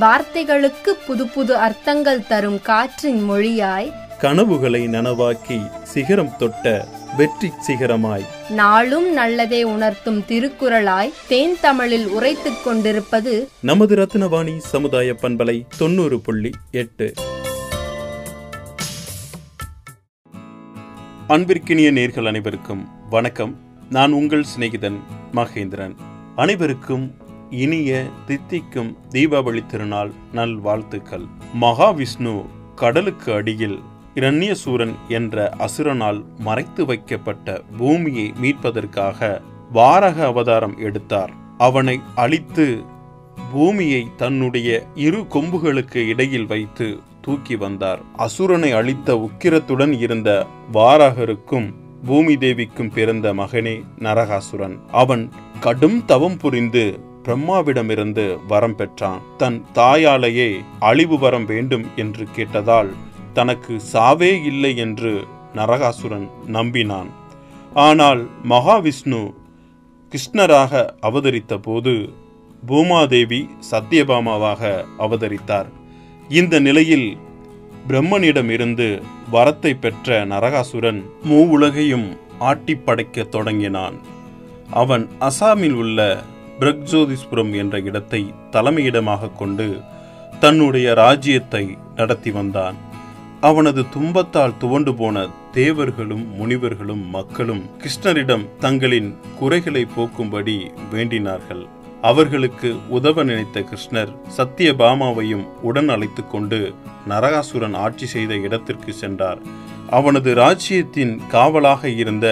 வார்த்தைகளுக்கு புது புது அர்த்தங்கள் தரும் காற்றின் மொழியாய் கனவுகளை நனவாக்கி சிகரம் தொட்ட வெற்றி சிகரமாய். நாளும் நல்லதே உணர்த்தும் திருக்குறளாய் தேன் தமிழில் உரைத்துக் கொண்டிருப்பது நமது ரத்னவாணி சமுதாய பண்பலை தொண்ணூறு புள்ளி எட்டு. அன்பிற்கினிய நேர்கள் அனைவருக்கும் வணக்கம். நான் உங்கள் சிநேகிதன் மகேந்திரன். அனைவருக்கும் இனிய தித்திக்கும் தீபாவளி திருநாள் நல் வாழ்த்துக்கள் மகாவிஷ்ணு கடலுக்கு அடியில் இரண்யசூரன் என்ற அசுரனால் மறைத்து வைக்கப்பட்ட பூமியை மீட்பதற்காக வாரக அவதாரம் எடுத்தார். அவனை அழித்து பூமியை தன்னுடைய இரு கொம்புகளுக்கு இடையில் வைத்து தூக்கி வந்தார். அசுரனை அழித்த உக்கிரத்துடன் இருந்த வாராகருக்கும் பூமி தேவிக்கும் பிறந்த மகனே நரகாசுரன். அவன் கடும் தவம் புரிந்து பிரம்மாவிடமிருந்து வரம் பெற்றான். தன் தாயாலேயே அழிவு வரம் வேண்டும் என்று கேட்டதால் தனக்கு சாவே இல்லை என்று நரகாசுரன் நம்பினான். ஆனால் மகாவிஷ்ணு கிருஷ்ணராக அவதரித்த போது பூமாதேவி சத்யபாமாவாக அவதரித்தார். இந்த நிலையில் பிரம்மனிடமிருந்து வரத்தை பெற்ற நரகாசுரன் மூவுலகையும் ஆட்டி படைக்க தொடங்கினான். அவன் அசாமில் உள்ள பிரக்ஜோதிஸ்புரம் என்ற இடத்தை தலைமையிடமாக கொண்டு தன்னுடைய ராஜ்யத்தை நடத்தி வந்தான். அவனது துன்பத்தால் துவண்டு போன தேவர்களும் முனிவர்களும் மக்களும் கிருஷ்ணரிடம் தங்களின் குறைகளை போக்கும்படி வேண்டினார்கள். அவர்களுக்கு உதவ நினைத்த கிருஷ்ணர் சத்தியபாமாவையும் உடன் அழைத்து கொண்டு நரகாசுரன் ஆட்சி செய்த இடத்திற்கு சென்றார். அவனது ராஜ்யத்தின் காவலாக இருந்த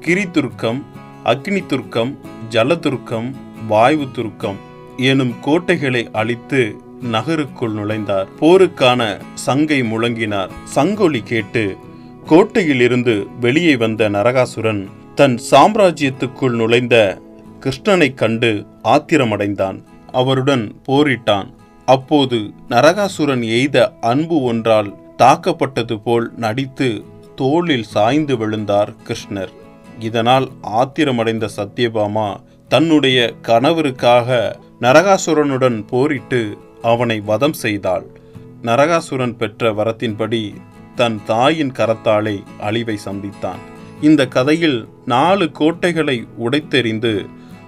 கிரிதுர்க்கம் அக்னி துர்க்கம் ஜலதுர்க்கம் வாய்வு துருக்கம் எனும் கோட்டைகளை அழித்து நகருக்குள் நுழைந்தார். போருக்கான சங்கை முழங்கினார். சங்கொலி கேட்டு கோட்டையிலிருந்து வெளியே வந்த நரகாசுரன் தன் சாம்ராஜ்யத்துக்குள் நுழைந்த கிருஷ்ணனை கண்டு ஆத்திரமடைந்தான். அவருடன் போரிட்டான். அப்போது நரகாசுரன் எய்த அன்பு ஒன்றால் தாக்கப்பட்டது போல் நடித்து தோளில் சாய்ந்து விழுந்தார் கிருஷ்ணர். இதனால் ஆத்திரமடைந்த சத்யபாமா தன்னுடைய கணவருக்காக நரகாசுரனுடன் போரிட்டு அவனை வதம் செய்தாள். நரகாசுரன் பெற்ற வரத்தின்படி தன் தாயின் கரத்தாலே அழிவை சந்தித்தான். இந்த கதையில் நாலு கோட்டைகளை உடைத்தெறிந்து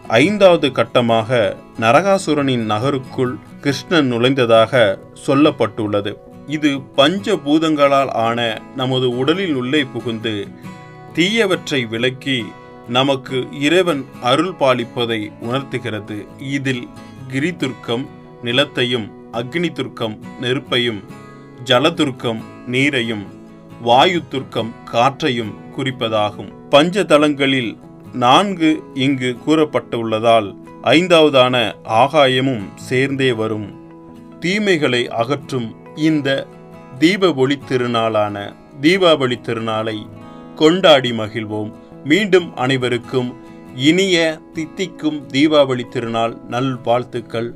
ஐந்தாவது கட்டமாக நரகாசுரனின் நகருக்குள் கிருஷ்ணன் நுழைந்ததாக சொல்லப்பட்டுள்ளது. இது பஞ்ச பூதங்களால் ஆன நமது உடலில் உள்ளே புகுந்து தீயவற்றை விலக்கி நமக்கு இறைவன் அருள் பாலிப்பதை உணர்த்துகிறது. இதில் கிரிதுர்க்கம் நிலத்தையும் அக்னி துர்க்கம் நெருப்பையும் ஜலதுர்க்கம் நீரையும் வாயு துர்க்கம் காற்றையும் குறிப்பதாகும். பஞ்சதலங்களில் நான்கு இங்கு கூறப்பட்டுள்ளதால் ஐந்தாவதான ஆகாயமும் சேர்ந்தே வரும். தீமைகளை அகற்றும் இந்த தீப ஒளி திருநாளான தீபாவளி திருநாளை கொண்டாடி மகிழ்வோம். மீண்டும் அனைவருக்கும் இனிய தித்திக்கும் தீபாவளி திருநாள் நல் வாழ்த்துக்கள்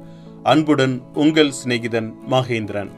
அன்புடன் உங்கள் சிநேகிதன் மகேந்திரன்.